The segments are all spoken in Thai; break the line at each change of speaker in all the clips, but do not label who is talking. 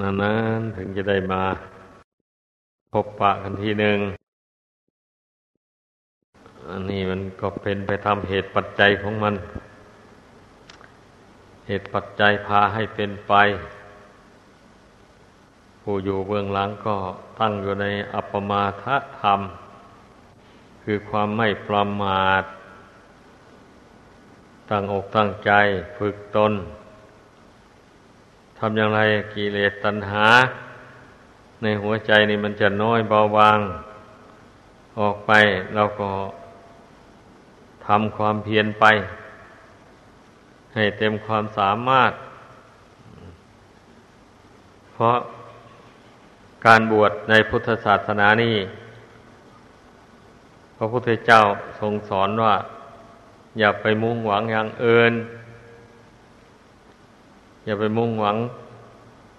นานๆถึงจะได้มา พบปะกันทีหนึ่ง อันนี้มันก็เป็นไปตามเหตุปัจจัยของมัน เหตุปัจจัยพาให้เป็นไป ผู้อยู่เบื้องหลังก็ตั้งอยู่ในอัปปมาทธรรม คือความไม่ประมาทตั้งอกตั้งใจฝึกตน ทำอย่างไรกิเลสตัณหา ในหัวใจนี่มันจะน้อยเบาบาง ออกไปเราก็ทำความเพียรไป ให้เต็มความสามารถ เพราะการบวชในพุทธศาสนานี่พระพุทธเจ้าทรงสอนว่า อย่าไปมุ่งหวังอย่างอื่น อย่าไปมุ่งหวัง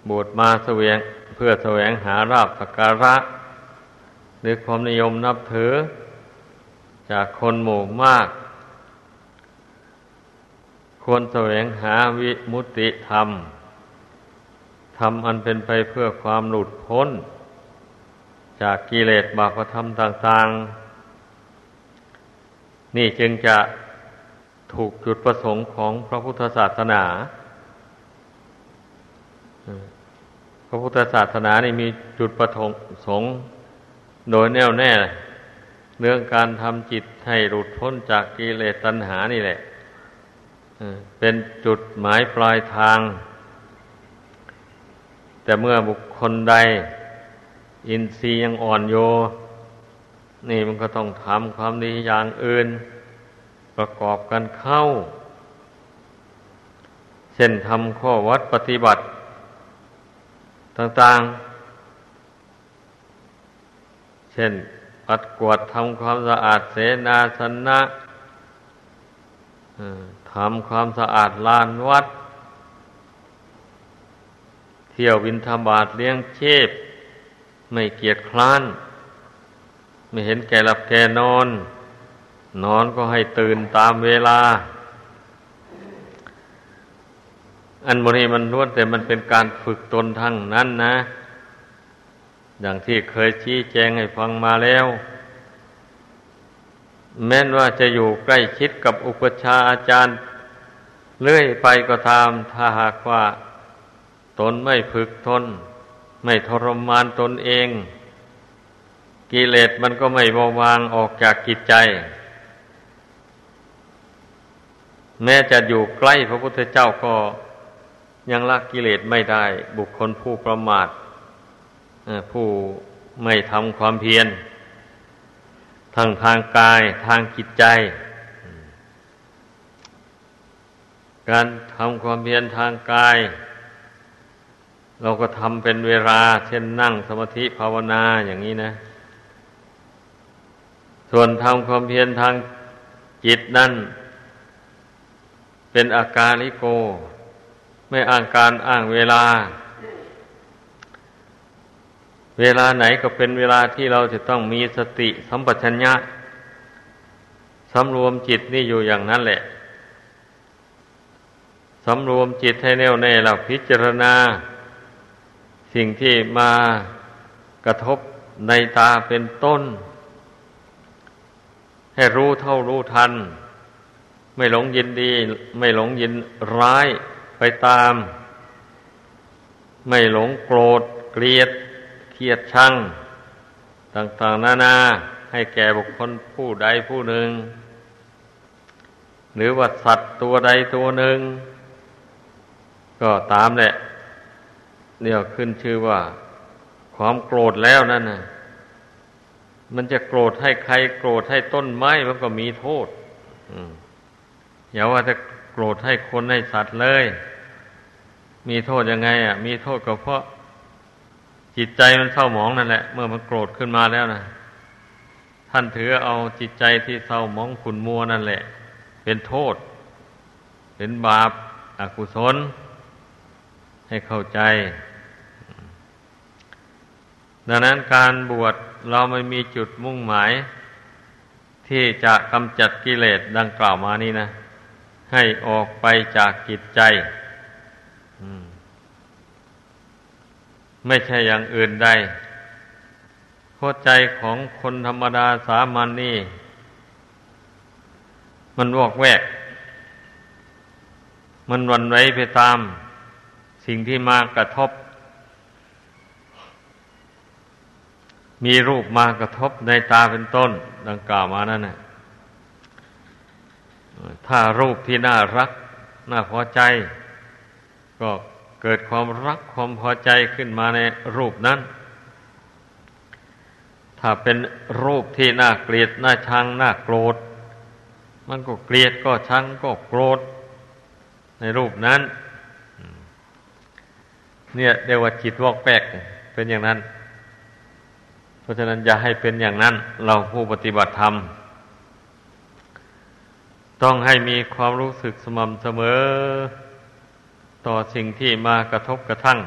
บวชมาเสวงเพื่อแสวงหาราบสักการะ หรือความนิยมนับถือ จากคนหมู่มาก ควรแสวงหาวิมุตติธรรมทำอันเป็นไปเพื่อความหลุดพ้น จากกิเลสบาปธรรมต่าง ๆ นี่จึงจะถูกจุดประสงค์ของพระพุทธศาสนา พระพุทธศาสนานี่มีจุดประสงค์โดยแน่วแน่ เรื่องการทำจิตให้หลุดพ้นจากกิเลสตัณหานี่แหละเป็นจุดหมายปลายทาง แต่เมื่อบุคคลใด อินทรีย์ยังอ่อนโย นี่มันก็ต้องทำความดีอย่างอื่น ประกอบกันเข้า เช่นทำข้อวัดปฏิบัติ ต่างๆ เช่น ปัดกวดทำความสะอาดเสนาสนะทำความสะอาดลานวัด เที่ยวบินธบาตเลี้ยงเชฟไม่เกียจคร้าน ไม่เห็นแก่หลับแก่นอน นอนก็ให้ตื่นตามเวลา อันบนี้มันล้วนแต่มันเป็นการฝึกตนทั้งนั้นนะ อย่างที่เคยชี้แจงให้ฟังมาแล้ว แม้นว่าจะอยู่ใกล้ชิดกับอุปชาอาจารย์ เลื่อยไปก็ตามถ้าหากว่า ตนไม่ฝึกทน ไม่ทรมานตนเอง กิเลสมันก็ไม่เบาบางออกจากกิจใจแม้จะอยู่ใกล้พระพุทธเจ้าก็ ยังละกิเลสไม่ได้ บุคคลผู้ประมาทผู้ไม่ทำความเพียรทั้งทางกายทางจิตใจ การทำความเพียรทางกาย เราก็ทำเป็นเวลา เช่นนั่งสมาธิภาวนาอย่างนี้นะ ส่วนทำความเพียรทางจิตนั่นเป็นอาการลิโก ไม่อ้างการอ้างเวลา เวลาไหนก็เป็นเวลาที่เราจะต้องมีสติสัมปชัญญะสำรวมจิตนี่อยู่อย่างนั้นแหละสำรวมจิตให้แน่วแน่เราพิจารณา สิ่งที่มากระทบในตาเป็นต้น ให้รู้เท่ารู้ทัน ไม่หลงยินดี ไม่หลงยินร้าย ไปตาม ไม่หลงโกรธ เกลียดเคียดชังต่าง ๆ นานาให้แก่บุคคลผู้ใดผู้หนึ่ง หรือว่าสัตว์ตัวใดตัวหนึ่ง ก็ตามแหละเนี่ยขึ้นชื่อว่า ความโกรธแล้วนั่นนะมันจะโกรธให้ใคร โกรธให้ต้นไม้มันก็มีโทษอย่าว่าจะโกรธให้คนให้สัตว์เลย มีโทษยังไง อะ มีโทษก็เพราะจิตใจมันเศร้าหมองนั่นแหละ เมื่อมันโกรธขึ้นมาแล้วนะท่านถือเอาจิตใจที่เศร้าหมองขุนมัวนั่นแหละ เป็นโทษ เป็นบาปอากุศล ให้เข้าใจ ดังนั้นการบวชเราไม่มีจุดมุ่งหมาย ที่จะกำจัดกิเลสดังกล่าวมานี้นะ ให้ออกไปจากจิตใจ ไม่ใช่อย่างอื่นใดหัวใจของคนธรรมดาสามัญนนี่ มันวอกแวก มันวันไว้ไปตาม สิ่งที่มากระทบ มีรูปมากระทบในตาเป็นต้น ดังกล่าวมานั่นนะถ้ารูปที่น่ารัก น่าพอใจ ก็ เกิดความรักความพอใจขึ้นมาในรูปนั้น ถ้าเป็นรูปที่น่าเกลียดน่าชังน่าโกรธ มันก็เกลียดก็ชังก็โกรธ ในรูปนั้น เนี่ยเรียกว่าจิตวอกแปกเป็นอย่างนั้น เพราะฉะนั้นอย่าให้เป็นอย่างนั้น เราผู้ปฏิบัติธรรม ต้องให้มีความรู้สึกสม่ำเสมอ ต่อสิ่งที่มากระทบกระทั่ง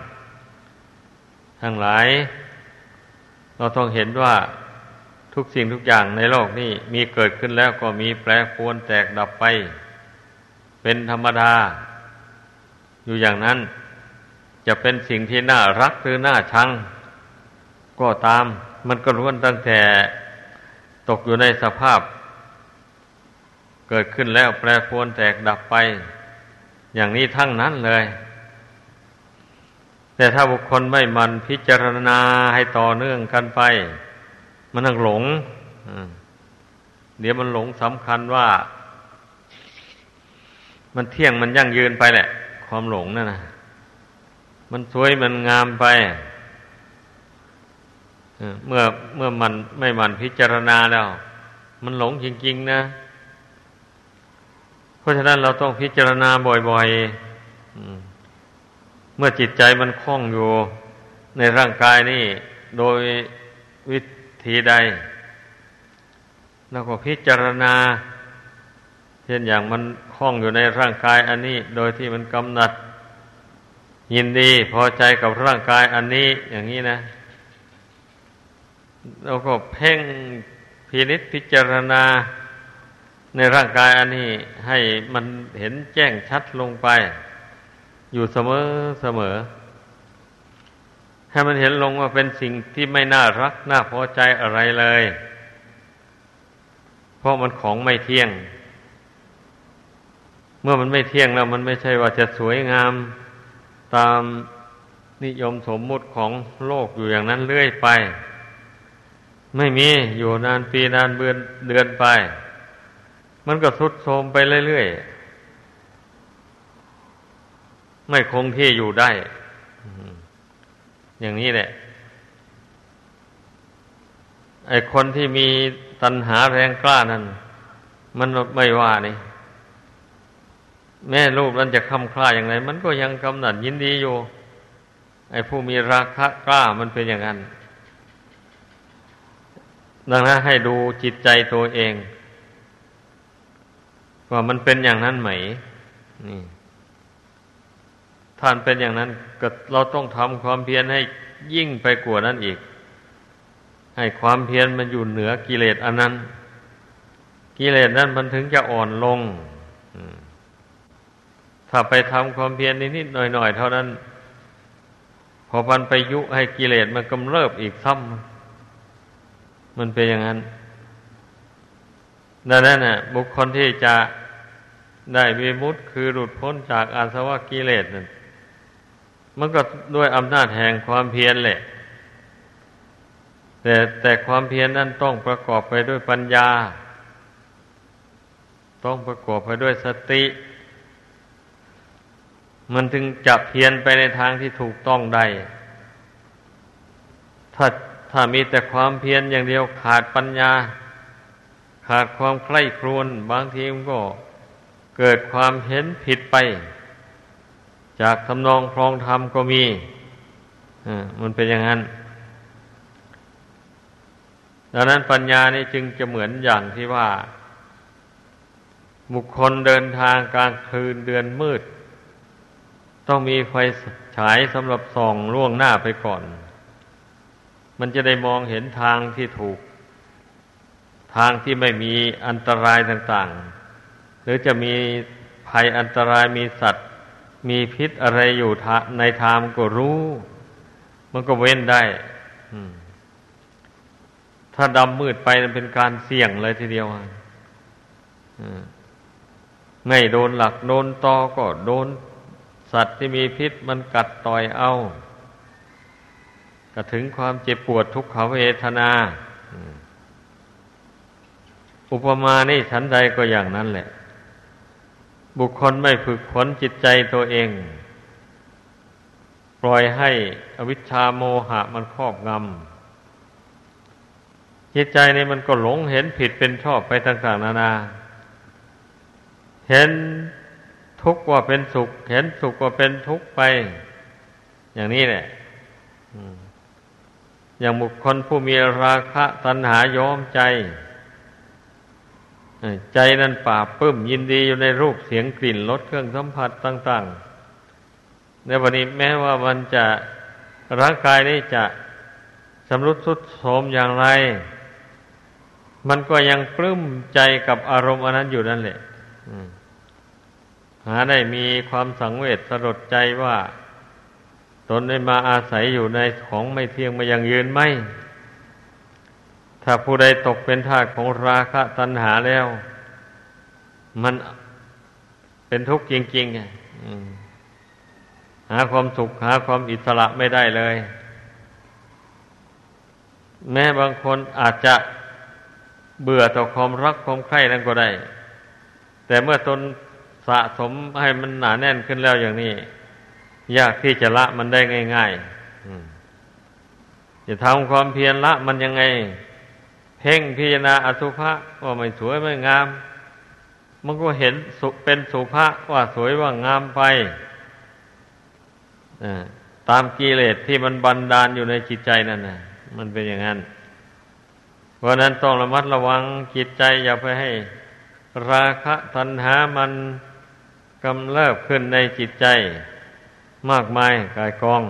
ทั้งหลาย เราต้องเห็นว่าทุกสิ่งทุกอย่างในโลกนี้มีเกิดขึ้นแล้วก็มีแปรปรวนแตกดับไป เป็นธรรมดา อยู่อย่างนั้น จะเป็นสิ่งที่น่ารักหรือน่าชัง ก็ตาม มันก็ล้วนตั้งแต่ตกอยู่ในสภาพ เกิดขึ้นแล้วแปรปรวนแตกดับไป อย่างนี้ทั้งนั้นเลย แต่ถ้าบุคคลไม่มันพิจารณาให้ต่อเนื่องกันไป มันต้องหลงเดี๋ยวมันหลงสำคัญว่า มันเที่ยงมันยั่งยืนไปแหละ ความหลงนั่นนะมันสวยมันงามไปเมื่อเมื่อมันไม่มันพิจารณาแล้ว มันหลงจริง ๆ นะ เพราะฉะนั้นเราต้องพิจารณาบ่อยๆเมื่อจิตใจมันคล่องอยู่ ในร่างกายนี่โดยวิธีใดเราก็พิจารณาเช่นอย่างมันคล้องอยู่ในร่างกายอันนี้ โดยที่มันกำหนัด ยินดีพอใจกับร่างกายอันนี้อย่างนี้นะเราก็เพ่งพินิษพิจารณา ในร่างกายอันนี้ให้มันเห็นแจ้งชัดลงไป อยู่เสมอเสมอ ให้มันเห็นลงว่าเป็นสิ่งที่ไม่น่ารัก น่าพอใจอะไรเลย เพราะมันของไม่เที่ยง เมื่อมันไม่เที่ยงแล้ว มันไม่ใช่ว่าจะสวยงามตามนิยมสมมุติของโลกอยู่อย่างนั้นเรื่อยไป ไม่มีอยู่นานปีนานเดือนเดือนไป มันก็ทุดโทรมไปเรื่อยๆ ไม่คงที่อยู่ได้ อย่างนี้แหละ ไอ้คนที่มีตัณหาแรงกล้านั้น มันไม่ว่านี่ แม่รูปนั้นจะคำคล้าอย่างไร มันก็ยังกำหนัดยินดีอยู่ ไอ้ผู้มีราคะกล้ามันเป็นอย่างนั้น ดังนั้นให้ดูจิตใจตัวเอง ว่ามันเป็นอย่างนั้นไหม นี่ท่านเป็นอย่างนั้นก็เราต้องทำความเพียรให้ยิ่งไปกว่านั้นอีก ให้ความเพียรมันอยู่เหนือกิเลสอันนั้น กิเลสนั้นมันถึงจะอ่อนลงถ้าไปทำความเพียรนิดๆหน่อยๆเท่านั้น พอมันไปยุให้กิเลสมันกำเริบอีกซ้ำมันเป็นอย่างนั้นดังนั้นน่ะบุคคลที่จะ ได้วิมุตคือหลุดพ้นจากอาสวะกิเลสนั่นมันก็ด้วยอำนาจแห่งความเพียรแหละ แต่แต่ความเพียรนั้นต้องประกอบไปด้วยปัญญา ต้องประกอบไปด้วยสติ มันถึงจับเพียรไปในทางที่ถูกต้องได้ ถ้าถ้ามีแต่ความเพียรอย่างเดียวขาดปัญญา ขาดความใคร่ครวญบางทีมันก็ เกิดความเห็นผิดไป จากทำนองครองธรรมก็มีมันเป็นอย่างนั้น ดังนั้นปัญญานี่จึงจะเหมือนอย่างที่ว่า บุคคลเดินทางกลางคืนเดือนมืด ต้องมีไฟฉายสำหรับส่องล่วงหน้าไปก่อน มันจะได้มองเห็นทางที่ถูก ทางที่ไม่มีอันตรายต่าง ๆ หรือจะมีภัยอันตรายมีสัตว์ มีพิษอะไรอยู่ในทางก็รู้ มันก็เว้นได้ถ้าดำมืดไปมันเป็นการเสี่ยงเลยทีเดียวไม่โดนหลักโดนตอก็โดนสัตว์ที่มีพิษมันกัดต่อยเอาก็ถึงความเจ็บปวดทุกขเวทนา อุปมานี่ฉันใดก็อย่างนั้นแหละ บุคคลไม่ฝึกฝนจิตใจตัวเอง ปล่อยให้อวิชชาโมหะมันครอบงำจิตใจนี่มันก็หลงเห็นผิดเป็นชอบไปต่างๆนานา เห็นทุกข์ว่าเป็นสุข เห็นสุขว่าเป็นทุกข์ไป อย่างนี้แหละอย่างบุคคลผู้มีราคะตัณหาย้อมใจ ใจนั้นป่าปื้มยินดีอยู่ในรูปเสียงกลิ่นรสเครื่องสัมผัสต่าง ๆ ในวันนี้แม้ว่ามันจะร่างกายนี้จะสำรุดสุดโทมอย่างไร มันก็ยังปลื้มใจกับอารมณ์อันนั้นอยู่นั่นแหละหาได้มีความสังเวชสลดใจว่า ตนได้มาอาศัยอยู่ในของไม่เที่ยงมายังยืนไม่ ถ้าผู้ใดตกเป็นทาสของราคะตัณหาแล้ว มันเป็นทุกข์จริงๆหาความสุขหาความอิสระไม่ได้เลย แม้บางคนอาจจะเบื่อต่อความรักความใคร่นั้นก็ได้ แต่เมื่อตนสะสมให้มันหนาแน่นขึ้นแล้วอย่างนี้ ยากที่จะละมันได้ง่ายๆจะทำความเพียรละมันยังไง เพ่งพิจารณาอสุภะว่าไม่สวยไม่งาม มันก็เห็นสุเป็นสุภะว่าสวยว่างามไปตามกิเลสที่มันบันดาลอยู่ในจิตใจนั่นนะมันเป็นอย่างนั้น เพราะนั้นต้องระมัดระวังจิตใจอย่าไปให้ ราคะทันหามันกำเริบขึ้นในจิตใจ มากมายกายกอง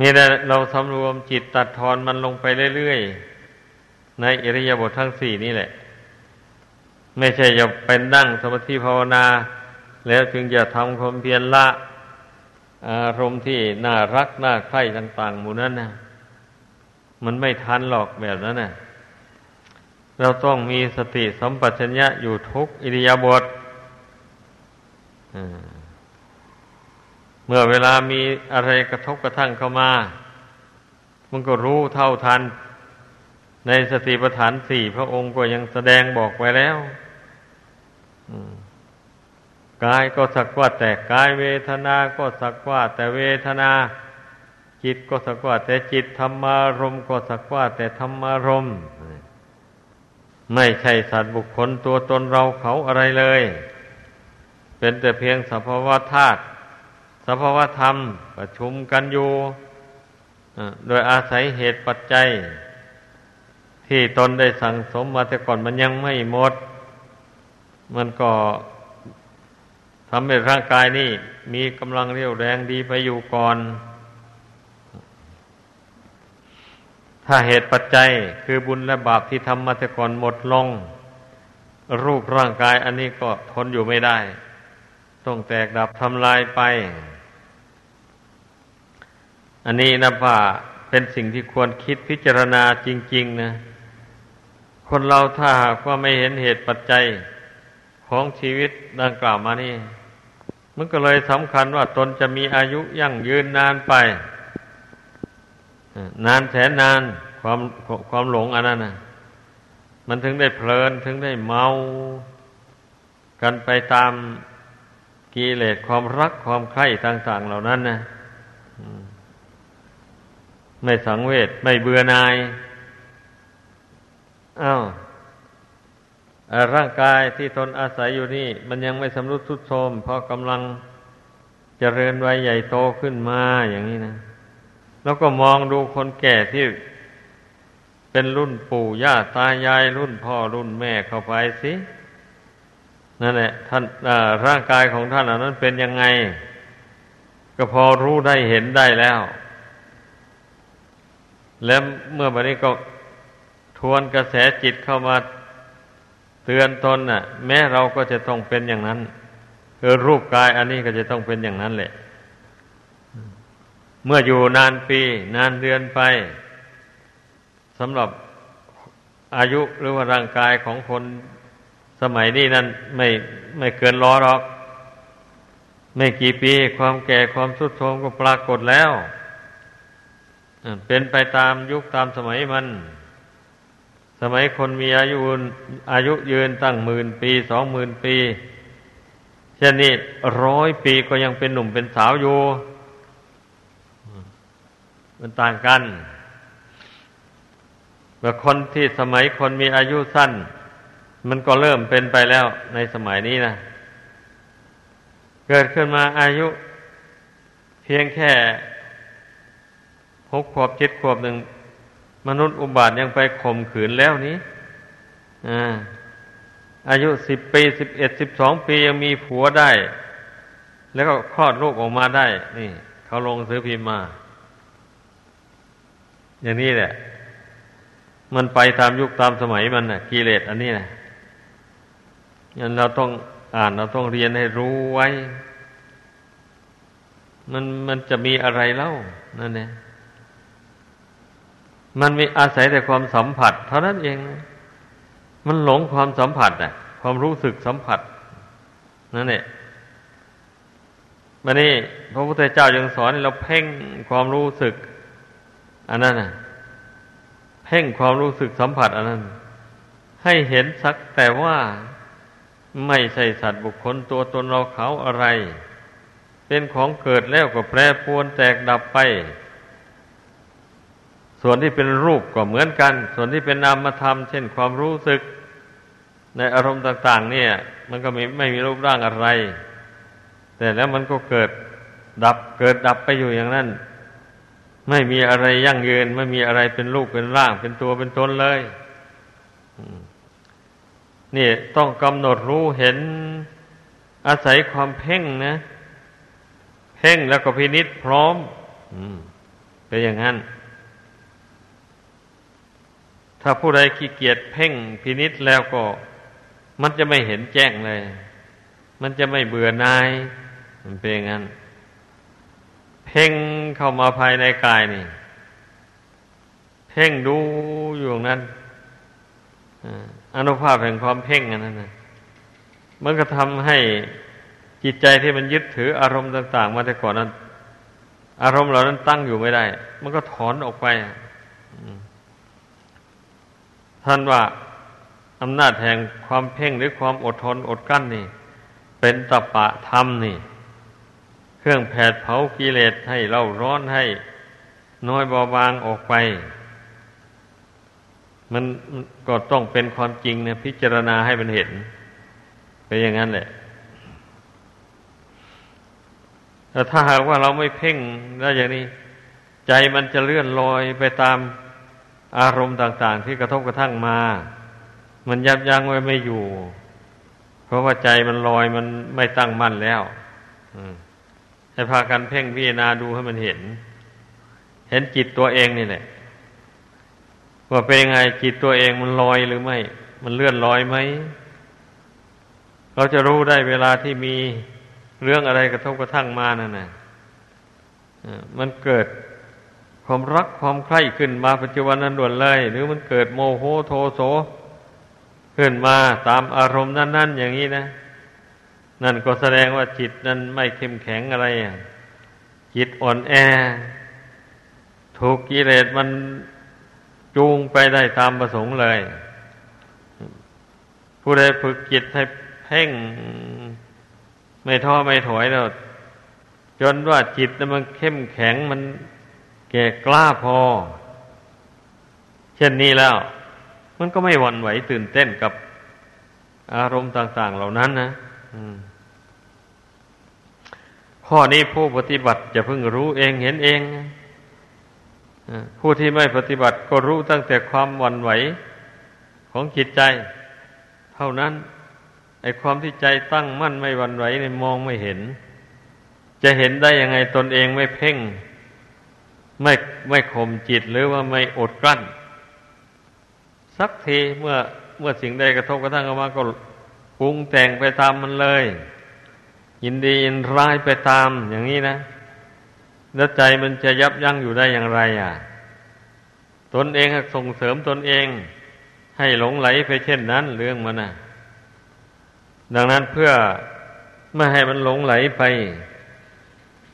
นี่แหละเราสำรวมจิตตัดทอนมันลงไปเรื่อยๆ ในอิริยาบถททั้งสี่นี่แหละ ไม่ใช่จะเป็นนั่งสมาธิภาวนา แล้วจึงจะทำความเพียรละอารมณ์ที่น่ารักน่าใคร่ต่างๆหมู่นั้นนะมันไม่ทันหรอกแบบนั้นนะเราต้องมีสติสัมปชัญญะอยู่ทุกอิริยาบถอ่า เมื่อเวลามีอะไรกระทบกระทั่งเข้ามา มันก็รู้เท่าทัน ในสติปัฏฐานสี่พระองค์ก็ยังแสดงบอกไว้แล้วกายก็สักว่าแต่กายเวทนา ก็สักว่าแต่เวทนา จิตก็สักว่าแต่จิตธรรมารมก็สักว่าแต่ธรรมารมไม่ใช่สัตว์บุคคลตัวตนเราเขาอะไรเลย เป็นแต่เพียงสภาวะธาตุ สภาวธรรมประชุมกันอยู่โดยอาศัยเหตุปัจจัย ที่ตนได้สั่งสมมาแต่ก่อนมันยังไม่หมด มันก็ทำให้ร่างกายนี่มีกำลังเรียวแรงดีไปอยู่ก่อน ถ้าเหตุปัจจัยคือบุญและบาปที่ทำมาแต่ก่อนหมดลง รูปร่างกายอันนี้ก็ทนอยู่ไม่ได้ ต้องแตกดับทำลายไป อันนี้นะว่าเป็นสิ่งที่ควรคิดพิจารณาจริง ๆ นะ คนเราถ้าหากว่าไม่เห็นเหตุปัจจัยของชีวิตดังกล่าวมานี่ มันก็เลยสำคัญว่าตนจะมีอายุยั่งยืนนานไป นานแสนนานความความหลงอันนั้นนะมันถึงได้เพลินถึงได้เมา กันไปตามกิเลสความรักความใคร่ต่าง ๆ เหล่านั้นนะ ไม่สังเวชไม่เบื่อนายอา้าวร่างกายที่ตนอาศัยอยู่นี่ มันยังไม่สำรุดทุดโทรมเพราะกำลังจเจริญวัยใหญ่โตขึ้นมาอย่างนี้นะ แล้วก็มองดูคนแก่ที่เป็นรุ่นปู่ย่าตายายรุ่นพ่อรุ่นแม่เข้าไปสินั่นแหละท่านร่างกายของท่านอันนั้นเป็นยังไง ก็พอรู้ได้เห็นได้แล้ว แล้วเมื่อวันนี้ก็ทวนกระแสจิตเข้ามาเตือนตนน่ะ แม้เราก็จะต้องเป็นอย่างนั้นคือรูปกายอันนี้ก็จะต้องเป็นอย่างนั้นแหละ เมื่ออยู่นานปี นานเดือนไปสำหรับอายุหรือว่าร่างกายของคนสมัยนี้นั้นไม่ไม่เกินร้อหรอก ไม่กี่ปีความแก่ความสุดโทรมก็ปรากฏแล้ว เป็นไปตามยุคตามสมัยมัน สมัยคนมีอายุอายุยืนตั้งหมื่นปีสองหมื่นปีเช่นนี้ร้อยปีก็ยังเป็นหนุ่มเป็นสาวอยู่ มันต่างกันเมื่อคนที่สมัยคนมีอายุสั้น มันก็เริ่มเป็นไปแล้วในสมัยนี้นะเกิดขึ้นมาอายุ เพียงแค่ หกขวบเจ็ดขวบหนึ่ง มนุษย์อุบาทยังไปข่มขืนแล้วนี้อ่าอายุสิบปีสิบเอ็ดสิบสองปียังมีผัวได้ แล้วก็คลอดลูกออกมาได้ นี่ เขาลงซื้อพิมพ์มา อย่างนี้แหละ มันไปตามยุคตามสมัยมันนะกิเลสอันนี้นะงั้นเราต้องอ่านเราต้องเรียนให้รู้ไว้ มันมันจะมีอะไรเล่านั่นเนี่ย มันมีอาศัยแต่ความสัมผัส เท่านั้นเอง มันหลงความสัมผัสน่ะความรู้สึกสัมผัสนั่นแหละมันนี่พระพุทธเจ้ายังสอนให้เราเพ่งความรู้สึก อันนั้นน่ะเพ่งความรู้สึกสัมผัส อันนั้น ให้เห็นสักแต่ว่าไม่ใช่สัตว์บุคคลตัวตนเราเขาอะไร เป็นของเกิดแล้วก็แปรปวนแตกดับไป ส่วนที่เป็นรูปก็เหมือนกัน ส่วนที่เป็นนามธรรม เช่นความรู้สึก ในอารมณ์ต่าง ๆ เนี่ย มันก็ไม่ไม่มีรูปร่างอะไร แต่แล้วมันก็เกิดดับเกิดดับไปอยู่อย่างนั้น ไม่มีอะไรยั่งยืน ไม่มีอะไรเป็นรูปเป็นร่าง เป็นตัวเป็นตนเลยนี่ต้องกำหนดรู้เห็นอาศัยความเพ่งนะ เพ่งแล้วก็พินิษพร้อมเป็นอย่างนั้น ถ้าผู้ใดขี้เกียจเพ่งพินิษแล้วก็ มันจะไม่เห็นแจ้งเลย มันจะไม่เบื่อนาย มันเป็นอย่างนั้น เพ่งเข้ามาภายในกายนี่ เพ่งดูอยู่นั้นอนุภาพแห่งความเพ่งอันนั้นนะมันก็ทำให้จิตใจที่มันยึดถืออารมณ์ต่าง ๆ มาแต่ก่อนนั้น อารมณ์เหล่านั้นตั้งอยู่ไม่ได้ มันก็ถอนออกไปอืม ท่านว่าอำนาจแห่งความเพ่งหรือความอดทนอดกั้นนี่ เป็นตปะธรรมนี่ เครื่องแผดเผากิเลสให้เราร้อนให้ น้อยเบาบางออกไป มันก็ต้องเป็นความจริงเนี่ยพิจารณาให้มันเห็นเป็นอย่างนั้นแหละแต่ถ้าหากว่าเราไม่เพ่งแล้วอย่างนี้ ใจมันจะเลื่อนลอยไปตาม อารมณ์ต่างๆ ที่กระทบกระทั่งมา มันยับยั้งไว้ไม่อยู่ เพราะว่าใจมันลอยมันไม่ตั้งมั่นแล้วให้พากันเพ่งพิจารณาดูให้มันเห็น เห็นจิตตัวเองนี่แหละว่าเป็นยังไงจิตตัวเองมันลอยหรือไม่ มันเลื่อนลอยไหมเราจะรู้ได้เวลาที่มีเรื่องอะไรกระทบกระทั่งมานั่นนะมันเกิด ความรักความใคร่ขึ้นมาปัจจุบันนั้นด่วนเลย หรือมันเกิดโมโหโทโสขึ้นมาตามอารมณ์นั้น ๆ อย่างนี้นะ นั่นก็แสดงว่าจิตนั้นไม่เข้มแข็งอะไรจิตอ่อนแอ ถูกกิเลสมันจูงไปได้ตามประสงค์เลย ผู้ใดฝึกจิตให้เพ่งไม่ท้อไม่ถอยแล้วจนว่าจิตมันเข้มแข็งมัน แก่กล้าพอ เช่นนี้แล้ว มันก็ไม่หวั่นไหวตื่นเต้นกับอารมณ์ต่าง ๆ เหล่านั้นนะข้อนี้ผู้ปฏิบัติจะเพิ่งรู้เองเห็นเองผู้ที่ไม่ปฏิบัติก็รู้ตั้งแต่ความหวั่นไหวของจิตใจ เท่านั้นไอ้ความที่ใจตั้งมั่นไม่หวั่นไหวเนี่ยมองไม่เห็น จะเห็นได้ยังไงตนเองไม่เพ่ง ไม่ไม่ข่มจิตหรือว่าไม่อดกลั้น สักทีเมื่อเมื่อสิ่งใดกระทบกระทั่งมาก็ปรุงแต่งไปตามมันเลย ยินดียินร้ายไปตามอย่างนี้นะแล้วใจมันจะยับยั้งอยู่ได้อย่างไร อะ ตนเองส่งเสริมตนเอง ให้หลงไหลไปเช่นนั้นเรื่องมันนะดังนั้นเพื่อไม่ให้มันหลงไหลไป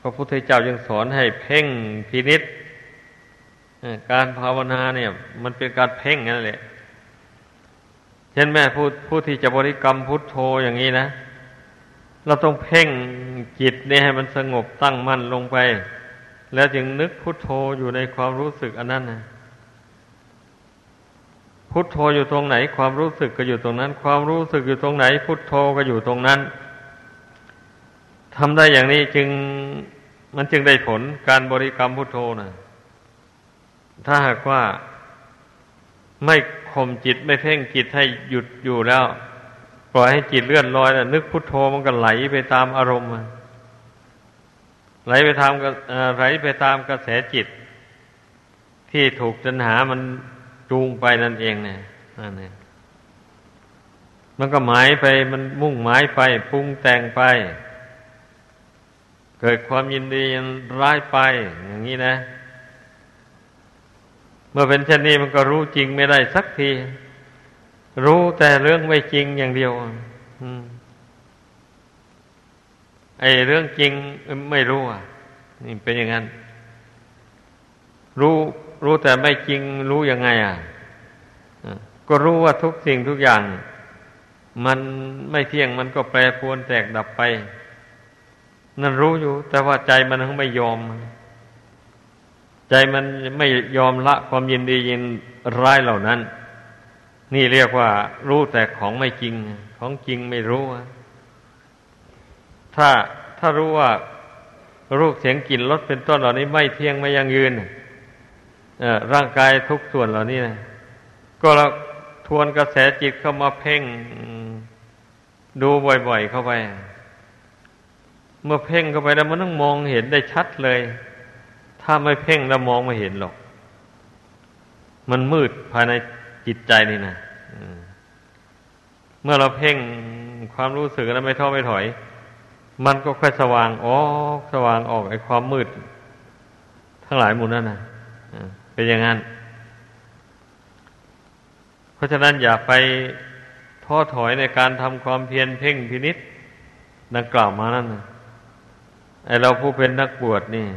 พระพุทธเจ้ายังสอนให้เพ่งพินิษการภาวนาเนี่ย มันเป็นการเพ่งนั่นแหละ เช่นแม่ผู้ผู้ที่จะบริกรรมพุทโธอย่างนี้นะ เราต้องเพ่งจิตนี่ให้มันสงบตั้งมั่นลงไป แล้วจึงนึกพุทโธอยู่ในความรู้สึกอันนั้นนะพุทโธอยู่ตรงไหน ความรู้สึกก็อยู่ตรงนั้น ความรู้สึกอยู่ตรงไหน พุทโธก็อยู่ตรงนั้น ทำได้อย่างนี้จึงมันจึงได้ผลการบริกรรมพุทโธนะถ้าหากว่าไม่ข่มจิตไม่เพ่งจิตให้หยุดอยู่แล้ว ปล่อยให้จิตเลื่อนลอยนะนึกพุทโธมันก็ไหลไปตามอารมณ์ไหลไปตามไหลไปตามกระแสจิต ที่ถูกจัญหามันจูงไปนั่นเองเนี่ยนั่นเองมันก็หมายไปมันมุ่งหมายไปปรุงแต่งไป เกิดความยินดีร้ายไป อย่างนี้นะ เมื่อเป็นเช่นนี้มันก็รู้จริงไม่ได้สักที รู้แต่เรื่องไม่จริงอย่างเดียวไอ้เรื่องจริงไม่รู้อะนี่เป็นอย่างนั้น รู้รู้แต่ไม่จริงรู้ยังไงอะก็รู้ว่าทุกสิ่งทุกอย่าง มันไม่เที่ยงมันก็แปรปรวนแตกดับไป นั่นรู้อยู่ แต่ว่าใจมันไม่ยอม ใจมันไม่ยอมละความยินดียินร้ายเหล่านั้น นี่เรียกว่า รู้แต่ของไม่จริง ของจริงไม่รู้ถ้าถ้ารู้ว่ารูปเสียงกลิ่นรสเป็นต้นเหล่านี้ไม่เที่ยงไม่ยั่งยืนร่างกายทุกส่วนเหล่านี้นะก็เราทวนกระแสจิตเข้ามาเพ่งดูบ่อย ๆ เข้าไป เมื่อเพ่งเข้าไปแล้วมันต้องมองเห็นได้ชัดเลย ถ้าไม่เพ่งแล้วมองไม่เห็นหรอก มันมืดภายในจิตใจนี่นะเมื่อเราเพ่งความรู้สึกแล้วไม่ท้อไม่ถอย มันก็ค่อยสว่างออกสว่างออกไอ้ความมืด ทั้งหลายหมู่นั่นนะเป็นอย่างนั้น เพราะฉะนั้นอย่าไปท้อถอยในการทำความเพียรเพ่งพินิษดังกล่าวมานั่นนะ ไอเราผู้เป็นนักบวชนี่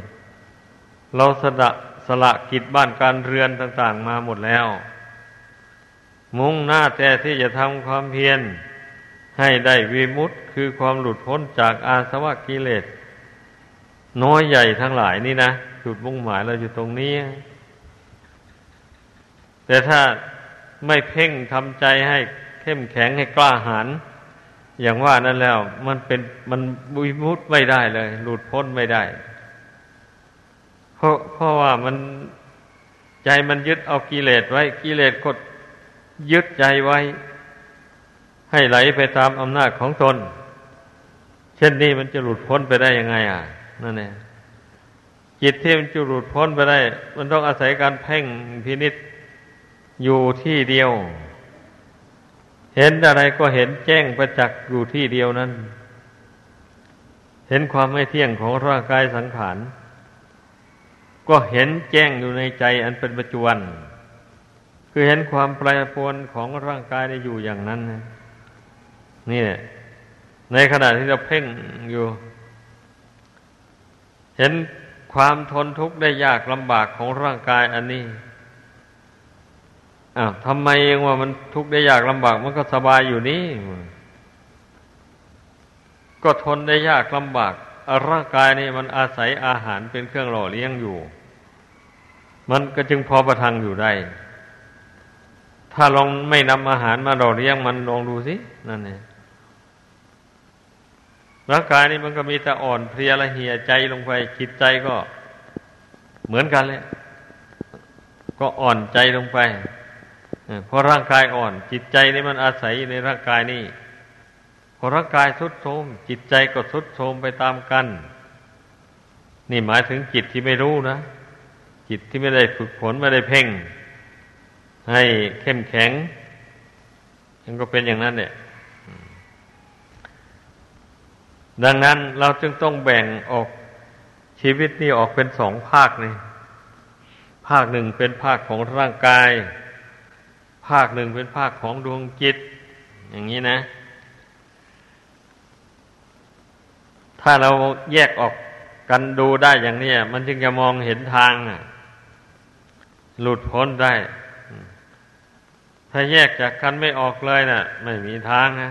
เราสละสละกิจบ้านการเรือนต่าง ๆ มาหมดแล้ว มุ่งหน้าแต่ที่จะทำความเพียรให้ได้วิมุตต์คือความหลุดพ้นจากอาสวะกิเลส น้อยใหญ่ทั้งหลายนี่นะจุดมุ่งหมายเราอยู่ตรงนี้ แต่ถ้าไม่เพ่งทำใจให้เข้มแข็งให้กล้าหาญ อย่างว่านั่นแล้ว มันเป็นมันบุยมุดไม่ได้เลย หลุดพ้นไม่ได้ เพราะเพราะว่ามันใจมันยึดเอากิเลสไว้ กิเลสกดยึดใจไว้ ให้ไหลไปตามอำนาจของตน เช่นนี้มันจะหลุดพ้นไปได้ยังไง อะนั่นเองจิตที่มันจะหลุดพ้นไปได้ มันต้องอาศัยการเพ่งพินิษอยู่ที่เดียว เห็นอะไรก็เห็นแจ้งประจักษ์อยู่ที่เดียวนั้น เห็นความไม่เที่ยงของร่างกายสังขาร ก็เห็นแจ้งอยู่ในใจอันเป็นปัจจุบัน คือเห็นความแปรปรวนของร่างกายได้อยู่อย่างนั้น นี่ในขณะที่เราเพ่งอยู่ เห็นความทนทุกข์ได้ยากลำบากของร่างกายอันนี้ อ้าวทำไมเองว่ามันทุกข์ได้ยากลำบาก มันก็สบายอยู่นี่ ก็ทนได้ยากลำบาก ร่างกายนี่มันอาศัยอาหารเป็นเครื่องหล่อเลี้ยงอยู่ มันก็จึงพอประทังอยู่ได้ ถ้าลองไม่นำอาหารมาหล่อเลี้ยงมันลองดูสิ นั่นเองร่างกายนี่มันก็มีแต่อ่อนเพลียละเหี่ยใจลงไปจิตใจก็เหมือนกันเลยก็อ่อนใจลงไป เพราะร่างกายอ่อน จิตใจนี่มันอาศัยในร่างกายนี่พอร่างกายทุดโทมจิตใจก็ทุดโทมไปตามกัน นี่หมายถึงจิตที่ไม่รู้นะ จิตที่ไม่ได้ฝึกฝนไม่ได้เพ่ง ให้เข้มแข็งมันก็เป็นอย่างนั้นเนี่ยดังนั้นเราจึงต้องแบ่งออกชีวิตนี่ออกเป็นสองภาคนี่ภาคหนึ่งเป็นภาคของร่างกาย ภาคหนึ่งเป็นภาคของดวงจิต อย่างนี้นะ ถ้าเราแยกออกกันดูได้อย่างนี้มันจึงจะมองเห็นทางหลุดพ้นได้ ถ้าแยกจากกันไม่ออกเลยนะ่ะ ไม่มีทางนะ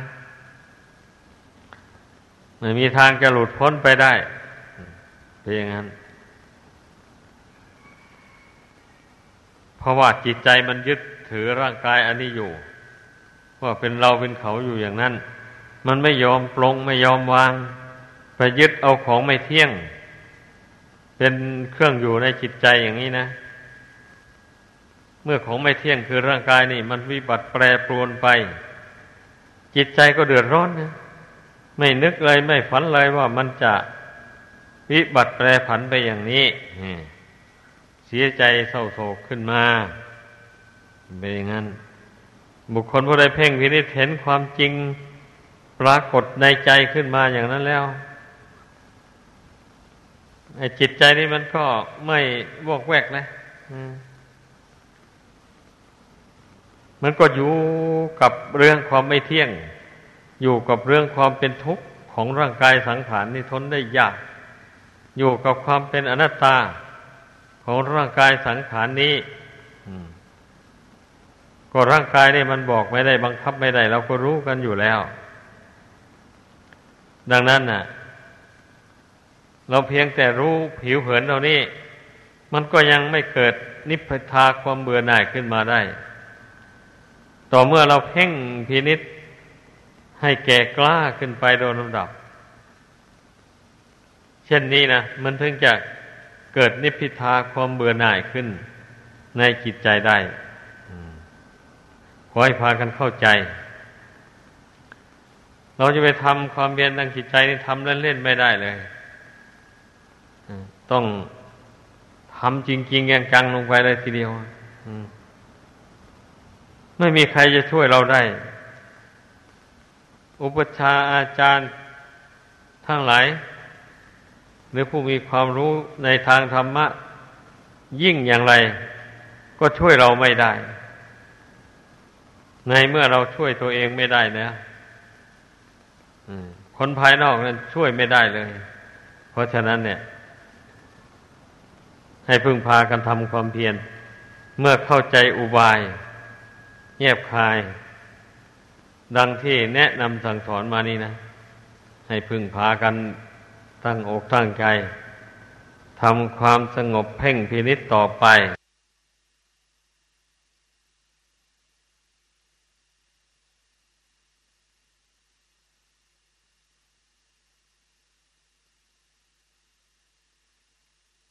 ไม่มีทางจะหลุดพ้นไปได้เป็นอย่างนั้นเพราะว่าจิตใจมันยึด ถือร่างกายอันนี้อยู่ ว่าเป็นเราเป็นเขาอยู่อย่างนั้น มันไม่ยอมปลงไม่ยอมวางไปยึดเอาของไม่เที่ยง เป็นเครื่องอยู่ในจิตใจอย่างนี้นะ เมื่อของไม่เที่ยงคือร่างกายนี่ มันวิบัติแปรปรวนไป จิตใจก็เดือดร้อนนะไม่นึกเลยไม่ฝันเลยว่ามันจะวิบัติแปรผันไปอย่างนี้เสียใจเศร้าโศกขึ้นมา เป็นอย่างนั้น บุคคลผู้ใดเพ่งพินิจเห็นความจริงปรากฏในใจขึ้นมาอย่างนั้นแล้วไอ้จิตใจนี่มันก็ไม่วอกแวกนะมันก็อยู่กับเรื่องความไม่เที่ยง อยู่กับเรื่องความเป็นทุกข์ของร่างกายสังขารนี่ทนได้ยาก อยู่กับความเป็นอนัตตาของร่างกายสังขารนี้ ก็ร่างกายนี่มันบอกไม่ได้บังคับไม่ได้ เราก็รู้กันอยู่แล้ว ดังนั้นน่ะ เราเพียงแต่รู้ผิวเผินเรานี่ มันก็ยังไม่เกิดนิพพทาความเบื่อหน่ายขึ้นมาได้ ต่อเมื่อเราเพ่งพินิษให้แก่กล้าขึ้นไปโดยลำดับ เช่นนี้นะมันถึงจะเกิดนิพพิทาความเบื่อหน่ายขึ้นในจิตใจได้ ขอให้พากันเข้าใจ เราจะไปทำความเบียนทางจิตใจนี่ทำเล่นๆไม่ได้เลย ต้องทำจริงๆจังๆลงไปเลยทีเดียวไม่มีใครจะช่วยเราได้ อุปชาอาจารย์ทั้งหลาย หรือผู้มีความรู้ในทางธรรมะ ยิ่งอย่างไร ก็ช่วยเราไม่ได้ ในเมื่อเราช่วยตัวเองไม่ได้นะคนภายนอกนั้นช่วยไม่ได้เลย เพราะฉะนั้นเนี่ย ให้พึ่งพากันทำความเพียรเมื่อเข้าใจอุบาย เงียบคาย ดังที่แนะนำสั่งสอนมานี่นะ ให้พึ่งพากันตั้งอกตั้งใจทำความสงบเพ่งพินิษต่อไป